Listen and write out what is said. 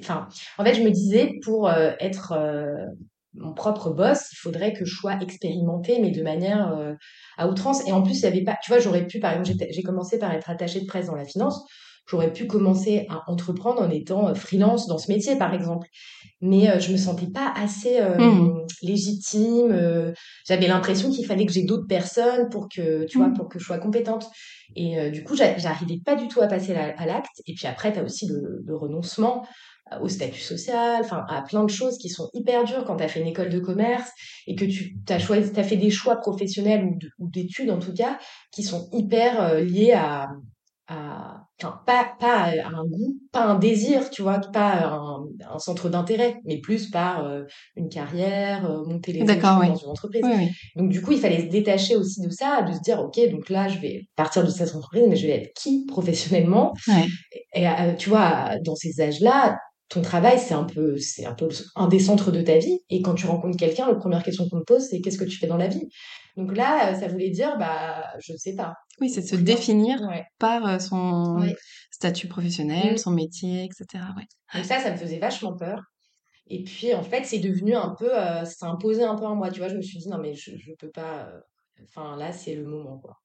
enfin, en fait, je me disais pour euh, être euh, mon propre boss, il faudrait que je sois expérimentée, mais de manière euh, à outrance. Et en plus, il y avait pas, tu vois, j'aurais pu, par exemple, j'ai commencé par être attachée de presse dans la finance. J'aurais pu commencer à entreprendre en étant freelance dans ce métier, par exemple. Mais je me sentais pas assez mmh. légitime. J'avais l'impression qu'il fallait que j'ai d'autres personnes pour que, tu vois, mmh. pour que je sois compétente. Et du coup, j'arrivais pas du tout à passer à l'acte. Et puis après, tu as aussi le, le renoncement au statut social, enfin à plein de choses qui sont hyper dures quand tu as fait une école de commerce et que tu as choisi, as fait des choix professionnels ou d'études en tout cas qui sont hyper euh, liés à, à enfin pas pas un goût, pas un désir, tu vois, pas un, un centre d'intérêt, mais plus par euh, une carrière, euh, monter les échelons dans une entreprise. Donc du coup, il fallait se détacher aussi de ça, de se dire ok, donc là, je vais partir de cette entreprise, mais je vais être qui professionnellement? Et, et tu vois, dans ces âges-là, ton travail, c'est un peu, c'est un peu un des centres de ta vie. Et quand tu rencontres quelqu'un, la première question qu'on te pose, c'est qu'est-ce que tu fais dans la vie? Donc là, ça voulait dire, bah, je ne sais pas. Oui, c'est de se définir par euh, son statut professionnel, mmh. son métier, etc. Ouais. Donc ça, ça me faisait vachement peur. Et puis, en fait, c'est devenu un peu, euh, ça imposé un peu en moi. Tu vois, je me suis dit, non, mais je, ne peux pas. Euh, enfin, là, c'est le moment, quoi.